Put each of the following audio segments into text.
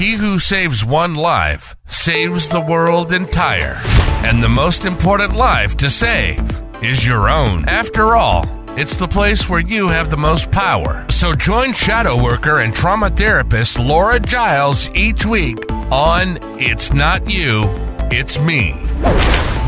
He who saves one life saves the world entire. And the most important life to save is your own. After all, it's the place where you have the most power. So join shadow worker and trauma therapist Laura Giles each week on It's Not You, It's Me.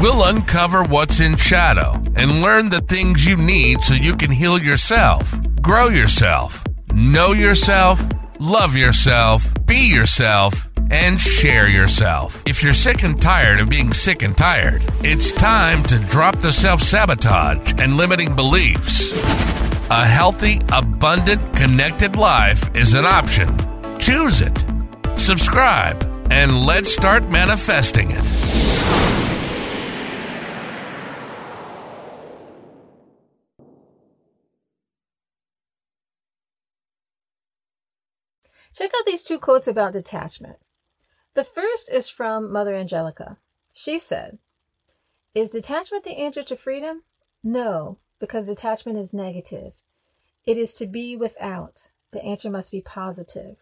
We'll uncover what's in shadow and learn the things you need so you can heal yourself, grow yourself, know yourself, love yourself, be yourself, and share yourself. If you're sick and tired of being sick and tired, it's time to drop the self sabotage and limiting beliefs. A healthy, abundant, connected life is an option. Choose it. Subscribe, and let's start manifesting it. Check out these two quotes about detachment. The first is from Mother Angelica. She said, Is detachment the answer to freedom? No, because detachment is negative. It is to be without. The answer must be positive.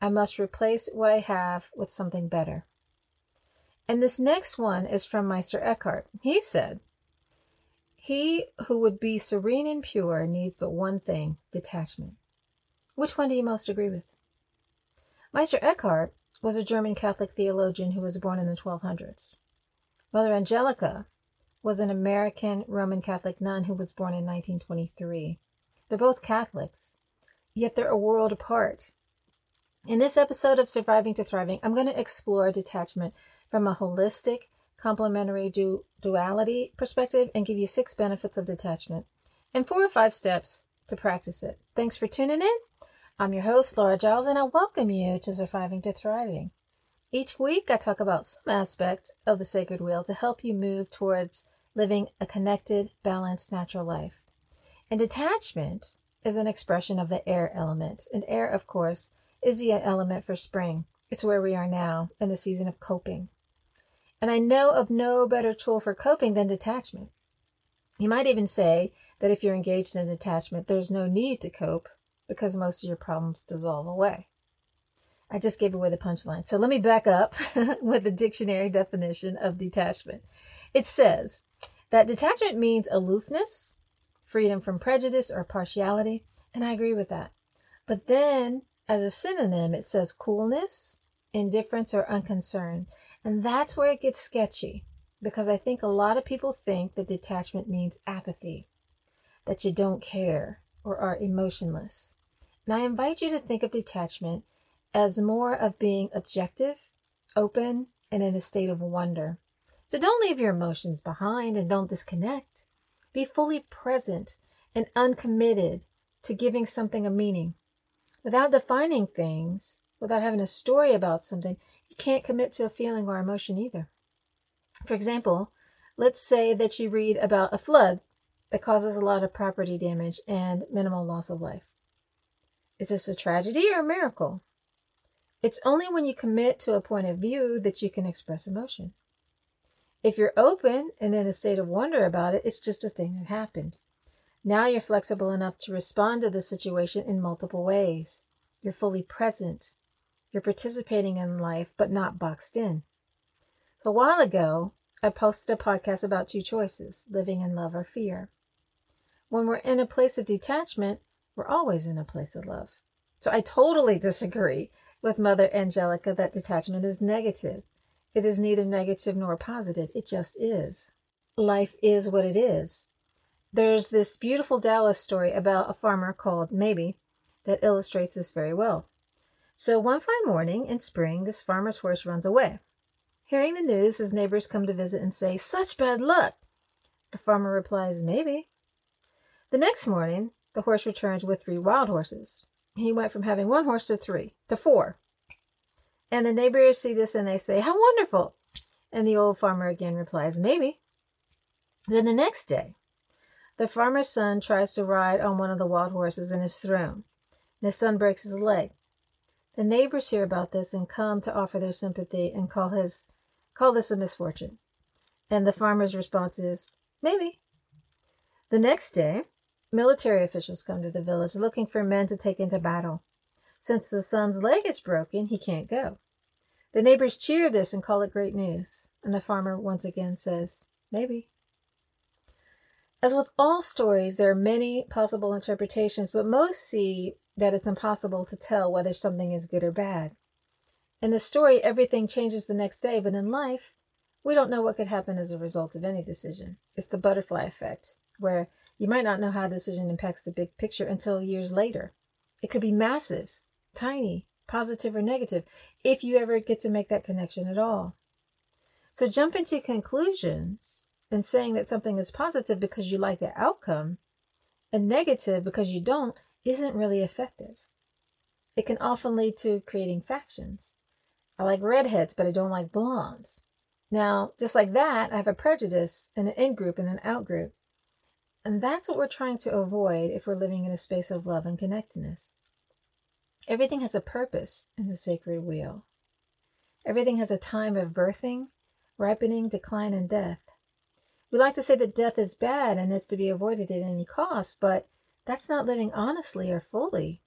I must replace what I have with something better. And this next one is from Meister Eckhart. He said, He who would be serene and pure needs but one thing detachment. Which one do you most agree with? Meister Eckhart was a German Catholic theologian who was born in the 1200s. Mother Angelica was an American Roman Catholic nun who was born in 1923. They're both Catholics, yet they're a world apart. In this episode of Surviving to Thriving, I'm going to explore detachment from a holistic, complementary du- duality perspective and give you six benefits of detachment and four or five steps to practice it. Thanks for tuning in. I'm your host, Laura Giles, and I welcome you to Surviving to Thriving. Each week, I talk about some aspect of the sacred wheel to help you move towards living a connected, balanced, natural life. And detachment is an expression of the air element. And air, of course, is the element for spring. It's where we are now in the season of coping. And I know of no better tool for coping than detachment. You might even say that if you're engaged in detachment, there's no need to cope because most of your problems dissolve away. I just gave away the punchline. So let me back up with the dictionary definition of detachment. It says that detachment means aloofness, freedom from prejudice or partiality, and I agree with that. But then, as a synonym, it says coolness, indifference, or unconcern. And that's where it gets sketchy because I think a lot of people think that detachment means apathy, that you don't care or are emotionless. And I invite you to think of detachment as more of being objective, open, and in a state of wonder. So don't leave your emotions behind and don't disconnect. Be fully present and uncommitted to giving something a meaning. Without defining things, without having a story about something, you can't commit to a feeling or emotion either. For example, let's say that you read about a flood that causes a lot of property damage and minimal loss of life. Is this a tragedy or a miracle? It's only when you commit to a point of view that you can express emotion. If you're open and in a state of wonder about it, it's just a thing that happened. Now you're flexible enough to respond to the situation in multiple ways. You're fully present. You're participating in life, but not boxed in. A while ago, I posted a podcast about two choices living in love or fear. When we're in a place of detachment, we're always in a place of love. So I totally disagree with Mother Angelica that detachment is negative. It is neither negative nor positive, it just is. Life is what it is. There's this beautiful Taoist story about a farmer called Maybe that illustrates this very well. So one fine morning in spring, this farmer's horse runs away. Hearing the news, his neighbors come to visit and say, Such bad luck! The farmer replies, Maybe. The next morning, the horse returns with three wild horses. He went from having one horse to three, to four. And the neighbors see this and they say, How wonderful! And the old farmer again replies, Maybe. Then the next day, the farmer's son tries to ride on one of the wild horses and is thrown. And his son breaks his leg. The neighbors hear about this and come to offer their sympathy and call his call this a misfortune. And the farmer's response is, Maybe. The next day, Military officials come to the village looking for men to take into battle. Since the son's leg is broken, he can't go. The neighbors cheer this and call it great news. And the farmer once again says, Maybe. As with all stories, there are many possible interpretations, but most see that it's impossible to tell whether something is good or bad. In the story, everything changes the next day, but in life, we don't know what could happen as a result of any decision. It's the butterfly effect, where you might not know how a decision impacts the big picture until years later. It could be massive, tiny, positive, or negative, if you ever get to make that connection at all. So, jumping to conclusions and saying that something is positive because you like the outcome and negative because you don't isn't really effective. It can often lead to creating factions. I like redheads, but I don't like blondes. Now, just like that, I have a prejudice and an in group and an out group. And that's what we're trying to avoid if we're living in a space of love and connectedness. Everything has a purpose in the sacred wheel. Everything has a time of birthing, ripening, decline, and death. We like to say that death is bad and is to be avoided at any cost, but that's not living honestly or fully.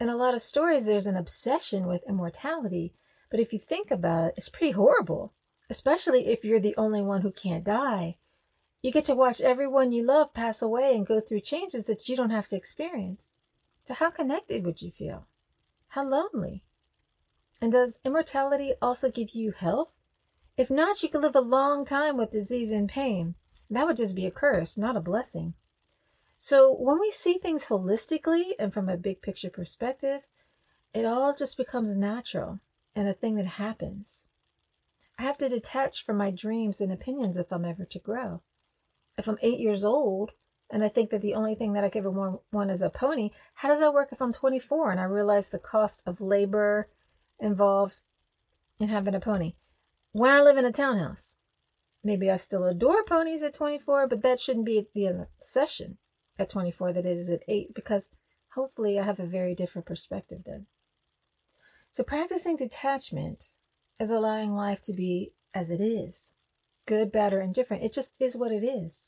In a lot of stories, there's an obsession with immortality, but if you think about it, it's pretty horrible, especially if you're the only one who can't die. You get to watch everyone you love pass away and go through changes that you don't have to experience. So, how connected would you feel? How lonely? And does immortality also give you health? If not, you could live a long time with disease and pain. That would just be a curse, not a blessing. So, when we see things holistically and from a big picture perspective, it all just becomes natural and a thing that happens. I have to detach from my dreams and opinions if I'm ever to grow. If I'm eight years old and I think that the only thing that I could ever want, want is a pony, how does that work if I'm 24 and I realize the cost of labor involved in having a pony? When I live in a townhouse, maybe I still adore ponies at 24, but that shouldn't be the obsession at 24 that it is at 8 because hopefully I have a very different perspective then. So, practicing detachment is allowing life to be as it is good, bad, or indifferent. It just is what it is.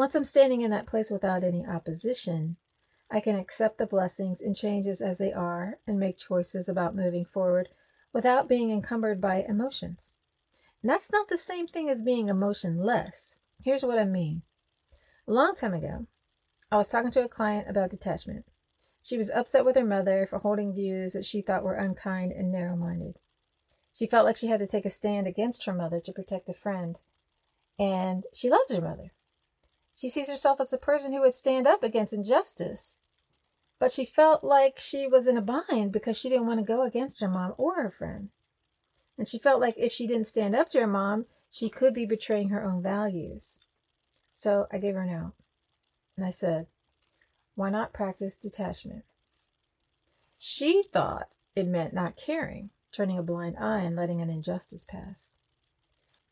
Once I'm standing in that place without any opposition, I can accept the blessings and changes as they are and make choices about moving forward without being encumbered by emotions. And that's not the same thing as being emotionless. Here's what I mean. A long time ago, I was talking to a client about detachment. She was upset with her mother for holding views that she thought were unkind and narrow minded. She felt like she had to take a stand against her mother to protect a friend. And she loves her mother. She sees herself as a person who would stand up against injustice. But she felt like she was in a bind because she didn't want to go against her mom or her friend. And she felt like if she didn't stand up to her mom, she could be betraying her own values. So I gave her an out. And I said, why not practice detachment? She thought it meant not caring turning a blind eye and letting an injustice pass.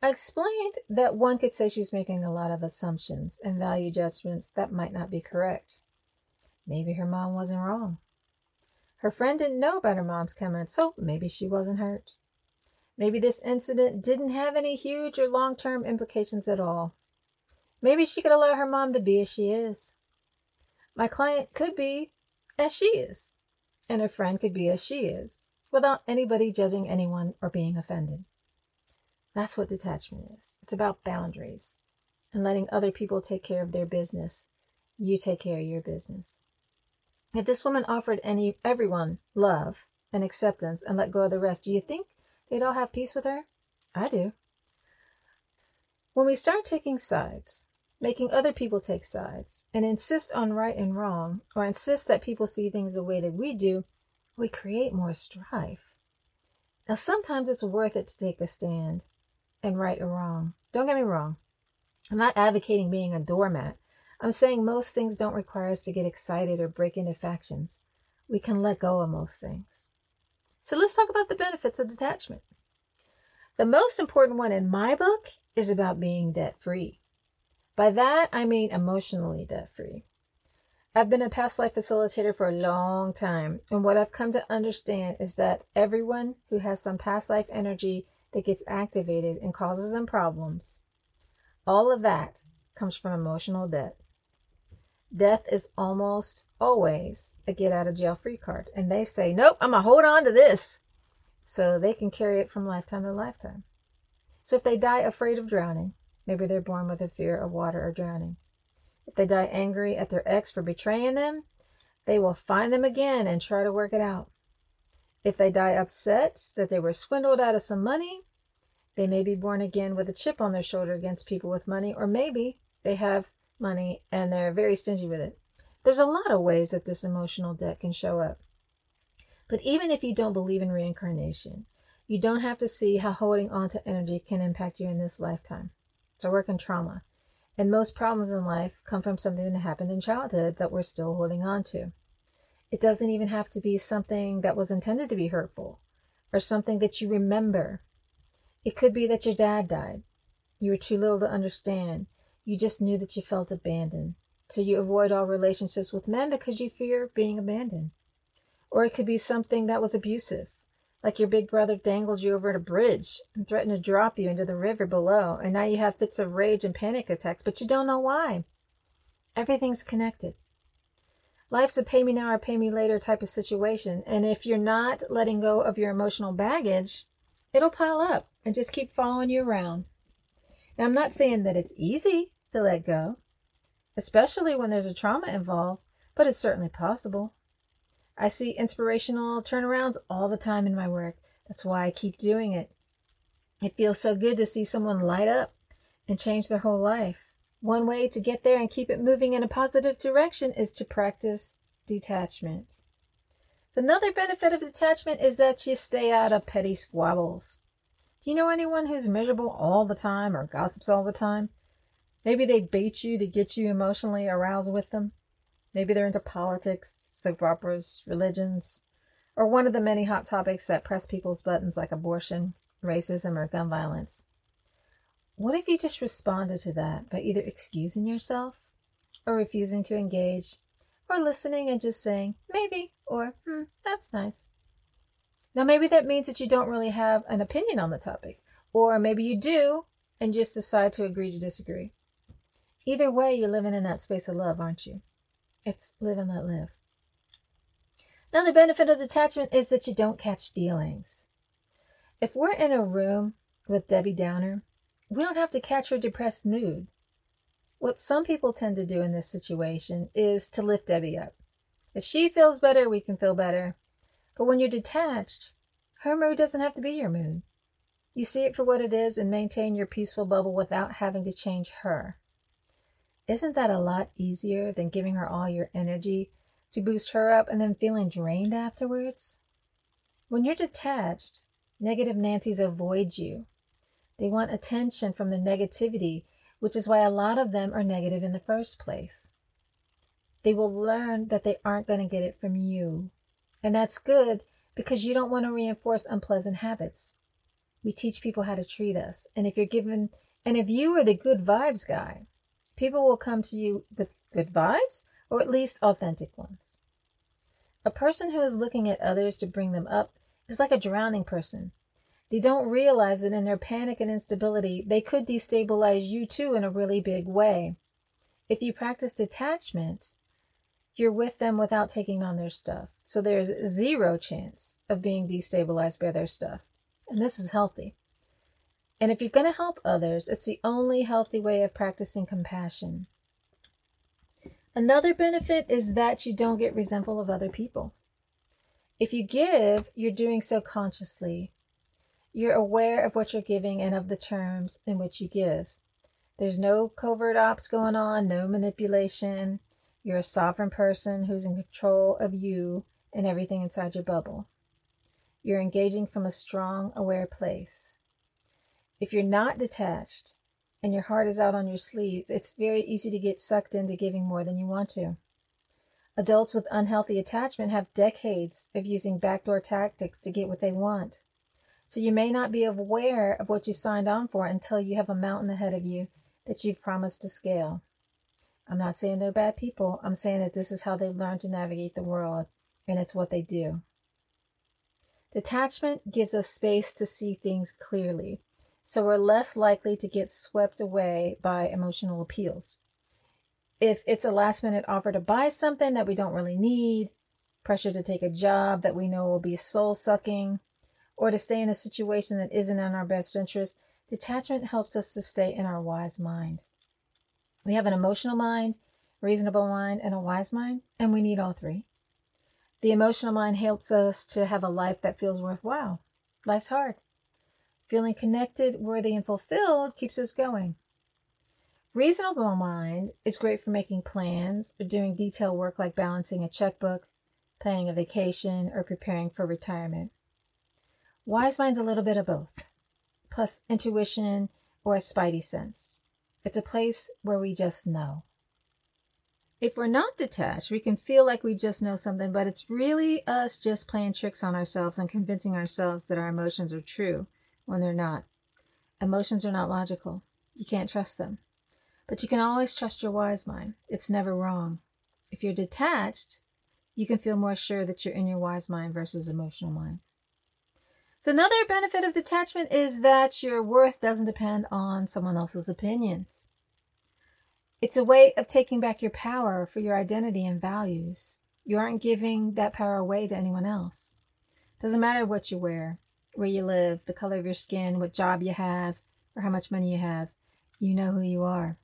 I explained that one could say she was making a lot of assumptions and value judgments that might not be correct. Maybe her mom wasn't wrong. Her friend didn't know about her mom's comments, so maybe she wasn't hurt. Maybe this incident didn't have any huge or long term implications at all. Maybe she could allow her mom to be as she is. My client could be as she is, and her friend could be as she is without anybody judging anyone or being offended. That's what detachment is. It's about boundaries and letting other people take care of their business. You take care of your business. If this woman offered any everyone love and acceptance and let go of the rest, do you think they'd all have peace with her? I do. When we start taking sides, making other people take sides, and insist on right and wrong, or insist that people see things the way that we do, we create more strife. Now, sometimes it's worth it to take a stand and right or wrong. Don't get me wrong. I'm not advocating being a doormat. I'm saying most things don't require us to get excited or break into factions. We can let go of most things. So let's talk about the benefits of detachment. The most important one in my book is about being debt free. By that, I mean emotionally debt free. I've been a past life facilitator for a long time, and what I've come to understand is that everyone who has some past life energy that gets activated and causes them problems, all of that comes from emotional debt. death is almost always a get out of jail free card. And they say, nope, I'm going to hold on to this so they can carry it from lifetime to lifetime. So if they die afraid of drowning, maybe they're born with a fear of water or drowning. If they die angry at their ex for betraying them, they will find them again and try to work it out. If they die upset that they were swindled out of some money, they may be born again with a chip on their shoulder against people with money, or maybe they have money and they're very stingy with it. There's a lot of ways that this emotional debt can show up. But even if you don't believe in reincarnation, you don't have to see how holding on to energy can impact you in this lifetime. So work in trauma. And most problems in life come from something that happened in childhood that we're still holding on to. It doesn't even have to be something that was intended to be hurtful or something that you remember. It could be that your dad died. You were too little to understand. You just knew that you felt abandoned. So you avoid all relationships with men because you fear being abandoned. Or it could be something that was abusive, like your big brother dangled you over a bridge and threatened to drop you into the river below, and now you have fits of rage and panic attacks, but you don't know why. Everything's connected. Life's a pay me now or pay me later type of situation, and if you're not letting go of your emotional baggage, it'll pile up and just keep following you around. Now, I'm not saying that it's easy to let go, especially when there's a trauma involved, but it's certainly possible. I see inspirational turnarounds all the time in my work. That's why I keep doing it. It feels so good to see someone light up and change their whole life. One way to get there and keep it moving in a positive direction is to practice detachment. Another benefit of detachment is that you stay out of petty squabbles. Do you know anyone who's miserable all the time or gossips all the time? Maybe they bait you to get you emotionally aroused with them. Maybe they're into politics, soap operas, religions, or one of the many hot topics that press people's buttons like abortion, racism, or gun violence. What if you just responded to that by either excusing yourself or refusing to engage or listening and just saying, maybe, or, hmm, that's nice. Now, maybe that means that you don't really have an opinion on the topic, or maybe you do and just decide to agree to disagree. Either way, you're living in that space of love, aren't you? It's live and let live. Now, the benefit of detachment is that you don't catch feelings. If we're in a room with Debbie Downer, we don't have to catch her depressed mood. What some people tend to do in this situation is to lift Debbie up. If she feels better, we can feel better. But when you're detached, her mood doesn't have to be your mood. You see it for what it is and maintain your peaceful bubble without having to change her. Isn't that a lot easier than giving her all your energy to boost her up and then feeling drained afterwards? When you're detached, negative Nancy's avoid you. They want attention from the negativity, which is why a lot of them are negative in the first place. They will learn that they aren't going to get it from you. And that's good because you don't want to reinforce unpleasant habits. We teach people how to treat us. And if you're given, and if you are the good vibes guy, people will come to you with good vibes or at least authentic ones. A person who is looking at others to bring them up is like a drowning person. They don't realize that in their panic and instability, they could destabilize you too in a really big way. If you practice detachment, you're with them without taking on their stuff. So there's zero chance of being destabilized by their stuff. And this is healthy. And if you're going to help others, it's the only healthy way of practicing compassion. Another benefit is that you don't get resentful of other people. If you give, you're doing so consciously. You're aware of what you're giving and of the terms in which you give. There's no covert ops going on, no manipulation. You're a sovereign person who's in control of you and everything inside your bubble. You're engaging from a strong, aware place. If you're not detached and your heart is out on your sleeve, it's very easy to get sucked into giving more than you want to. Adults with unhealthy attachment have decades of using backdoor tactics to get what they want. So you may not be aware of what you signed on for until you have a mountain ahead of you that you've promised to scale. I'm not saying they're bad people. I'm saying that this is how they've learned to navigate the world, and it's what they do. Detachment gives us space to see things clearly so we're less likely to get swept away by emotional appeals. If it's a last minute offer to buy something that we don't really need, pressure to take a job that we know will be soul sucking, or to stay in a situation that isn't in our best interest, detachment helps us to stay in our wise mind. We have an emotional mind, reasonable mind, and a wise mind, and we need all three. The emotional mind helps us to have a life that feels worthwhile. Life's hard. Feeling connected, worthy, and fulfilled keeps us going. Reasonable mind is great for making plans or doing detailed work like balancing a checkbook, planning a vacation, or preparing for retirement. Wise mind's a little bit of both, plus intuition or a spidey sense. It's a place where we just know. If we're not detached, we can feel like we just know something, but it's really us just playing tricks on ourselves and convincing ourselves that our emotions are true when they're not. Emotions are not logical. You can't trust them. But you can always trust your wise mind. It's never wrong. If you're detached, you can feel more sure that you're in your wise mind versus emotional mind. So, another benefit of detachment is that your worth doesn't depend on someone else's opinions. It's a way of taking back your power for your identity and values. You aren't giving that power away to anyone else. Doesn't matter what you wear, where you live, the color of your skin, what job you have, or how much money you have. You know who you are.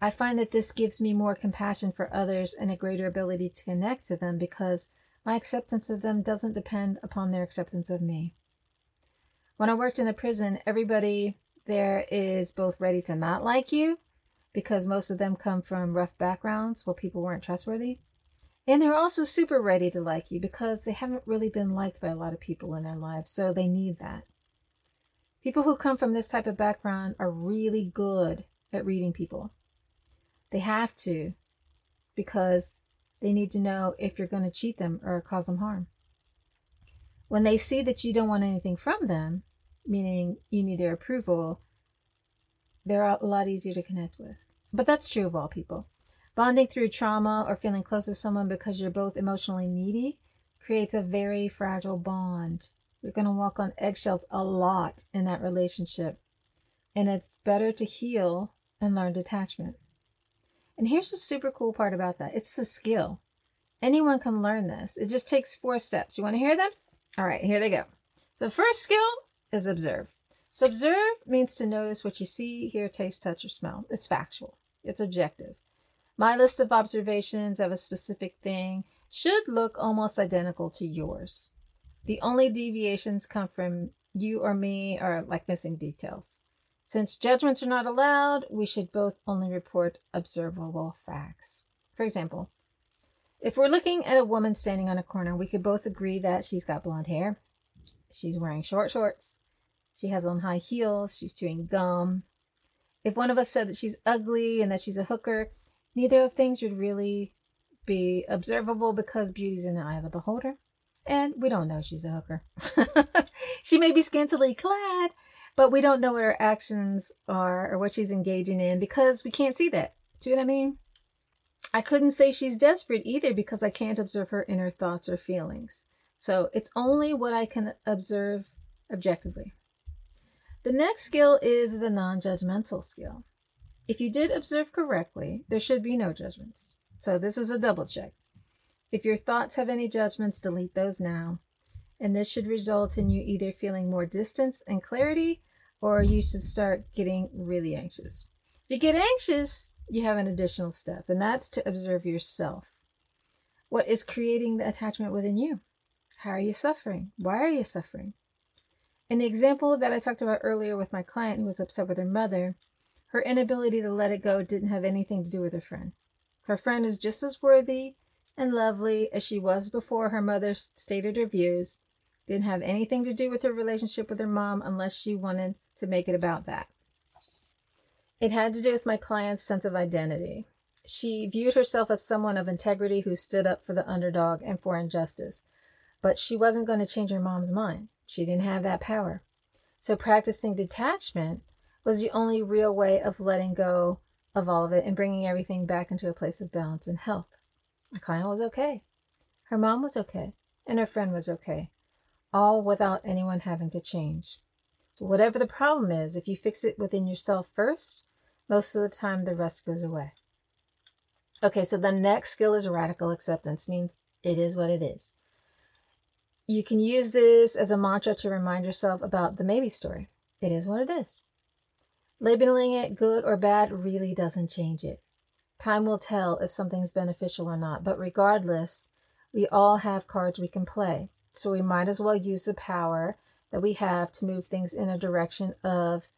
I find that this gives me more compassion for others and a greater ability to connect to them because my acceptance of them doesn't depend upon their acceptance of me. When I worked in a prison, everybody there is both ready to not like you because most of them come from rough backgrounds where people weren't trustworthy. And they're also super ready to like you because they haven't really been liked by a lot of people in their lives, so they need that. People who come from this type of background are really good at reading people. They have to because they need to know if you're going to cheat them or cause them harm. When they see that you don't want anything from them, meaning you need their approval, they're a lot easier to connect with. But that's true of all people. Bonding through trauma or feeling close to someone because you're both emotionally needy creates a very fragile bond. You're going to walk on eggshells a lot in that relationship. And it's better to heal and learn detachment. And here's the super cool part about that it's a skill. Anyone can learn this. It just takes four steps. You want to hear them? All right, here they go. The first skill is observe. So, observe means to notice what you see, hear, taste, touch, or smell. It's factual, it's objective. My list of observations of a specific thing should look almost identical to yours. The only deviations come from you or me or like missing details. Since judgments are not allowed, we should both only report observable facts. For example, if we're looking at a woman standing on a corner, we could both agree that she's got blonde hair, she's wearing short shorts, she has on high heels, she's chewing gum. If one of us said that she's ugly and that she's a hooker, neither of things would really be observable because beauty's in the eye of the beholder. And we don't know she's a hooker. she may be scantily clad, but we don't know what her actions are or what she's engaging in because we can't see that. See what I mean? I couldn't say she's desperate either because I can't observe her inner thoughts or feelings. So it's only what I can observe objectively. The next skill is the non judgmental skill. If you did observe correctly, there should be no judgments. So this is a double check. If your thoughts have any judgments, delete those now. And this should result in you either feeling more distance and clarity or you should start getting really anxious. If you get anxious, you have an additional step, and that's to observe yourself. What is creating the attachment within you? How are you suffering? Why are you suffering? In the example that I talked about earlier with my client who was upset with her mother, her inability to let it go didn't have anything to do with her friend. Her friend is just as worthy and lovely as she was before her mother stated her views, didn't have anything to do with her relationship with her mom unless she wanted to make it about that. It had to do with my client's sense of identity. She viewed herself as someone of integrity who stood up for the underdog and for injustice, but she wasn't going to change her mom's mind. She didn't have that power. So practicing detachment was the only real way of letting go of all of it and bringing everything back into a place of balance and health. The client was okay. Her mom was okay. And her friend was okay all without anyone having to change. Whatever the problem is, if you fix it within yourself first, most of the time the rest goes away. Okay, so the next skill is radical acceptance, means it is what it is. You can use this as a mantra to remind yourself about the maybe story. It is what it is. Labeling it good or bad really doesn't change it. Time will tell if something's beneficial or not, but regardless, we all have cards we can play. So we might as well use the power that we have to move things in a direction of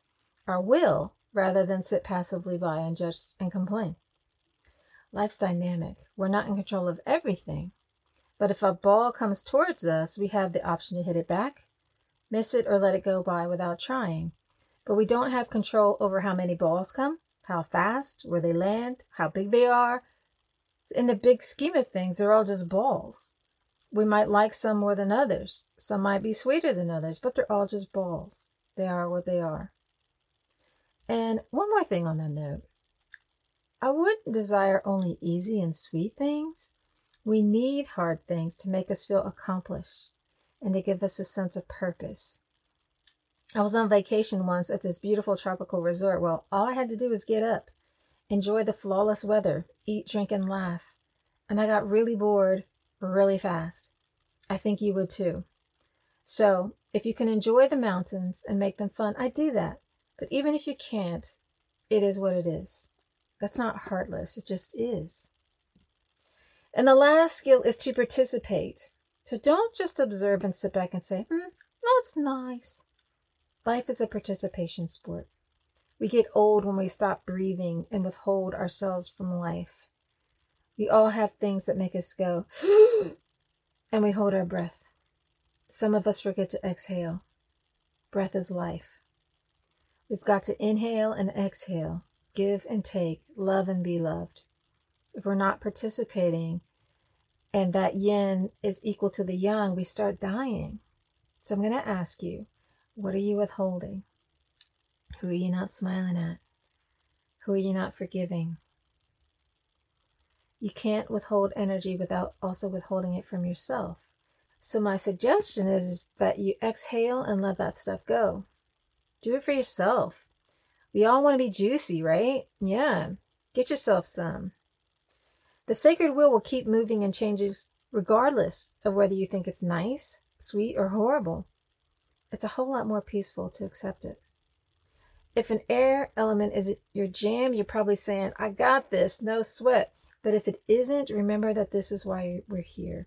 our will rather than sit passively by and judge and complain. Life's dynamic. We're not in control of everything. But if a ball comes towards us, we have the option to hit it back, miss it, or let it go by without trying. But we don't have control over how many balls come, how fast, where they land, how big they are. In the big scheme of things, they're all just balls. We might like some more than others. Some might be sweeter than others, but they're all just balls. They are what they are. And one more thing on that note I wouldn't desire only easy and sweet things. We need hard things to make us feel accomplished and to give us a sense of purpose. I was on vacation once at this beautiful tropical resort. Well, all I had to do was get up, enjoy the flawless weather, eat, drink, and laugh. And I got really bored really fast. I think you would too. So, if you can enjoy the mountains and make them fun, I do that. But even if you can't, it is what it is. That's not heartless, it just is. And the last skill is to participate. So don't just observe and sit back and say, hmm, that's nice. Life is a participation sport. We get old when we stop breathing and withhold ourselves from life. We all have things that make us go, and we hold our breath. Some of us forget to exhale. Breath is life. We've got to inhale and exhale, give and take, love and be loved. If we're not participating and that yin is equal to the yang, we start dying. So I'm going to ask you, what are you withholding? Who are you not smiling at? Who are you not forgiving? You can't withhold energy without also withholding it from yourself. So my suggestion is that you exhale and let that stuff go. Do it for yourself. We all want to be juicy, right? Yeah. Get yourself some. The sacred wheel will keep moving and changing regardless of whether you think it's nice, sweet, or horrible. It's a whole lot more peaceful to accept it. If an air element is your jam, you're probably saying, I got this, no sweat. But if it isn't, remember that this is why we're here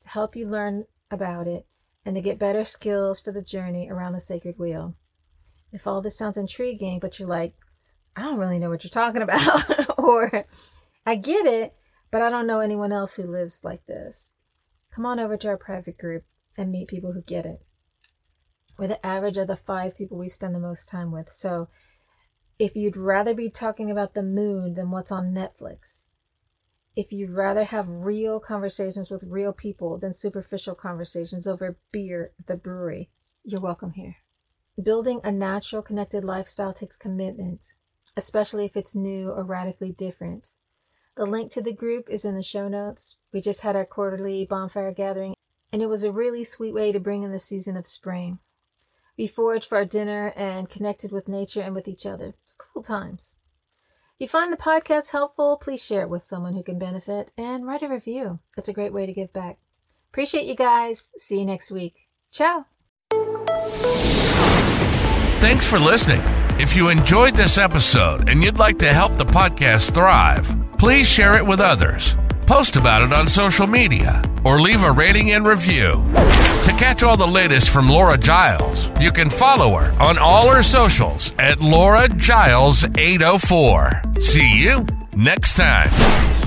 to help you learn about it and to get better skills for the journey around the sacred wheel if all this sounds intriguing, but you're like, I don't really know what you're talking about, or I get it, but I don't know anyone else who lives like this, come on over to our private group and meet people who get it. We're the average of the five people we spend the most time with. So if you'd rather be talking about the moon than what's on Netflix, if you'd rather have real conversations with real people than superficial conversations over beer at the brewery, you're welcome here. Building a natural, connected lifestyle takes commitment, especially if it's new or radically different. The link to the group is in the show notes. We just had our quarterly bonfire gathering, and it was a really sweet way to bring in the season of spring. We foraged for our dinner and connected with nature and with each other. It's cool times. If you find the podcast helpful, please share it with someone who can benefit and write a review. It's a great way to give back. Appreciate you guys. See you next week. Ciao. Thanks for listening. If you enjoyed this episode and you'd like to help the podcast thrive, please share it with others, post about it on social media, or leave a rating and review. To catch all the latest from Laura Giles, you can follow her on all her socials at Laura Giles 804. See you next time.